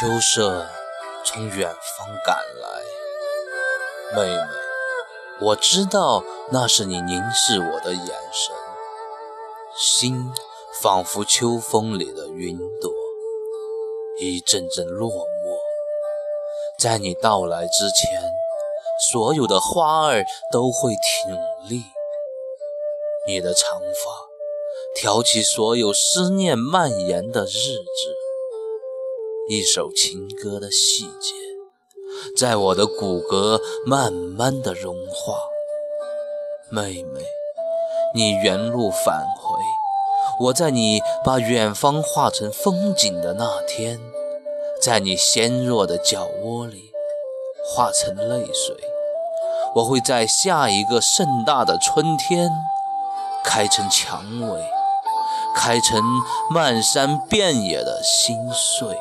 秋色从远方赶来，妹妹，我知道那是你凝视我的眼神，心仿佛秋风里的云朵，一阵阵落寞。在你到来之前，所有的花儿都会挺立，你的长发挑起所有思念蔓延的日子。一首情歌的细节，在我的骨骼慢慢的融化。妹妹，你原路返回，我在你把远方化成风景的那天，在你纤弱的脚窝里化成泪水。我会在下一个盛大的春天，开成蔷薇，开成漫山遍野的心碎。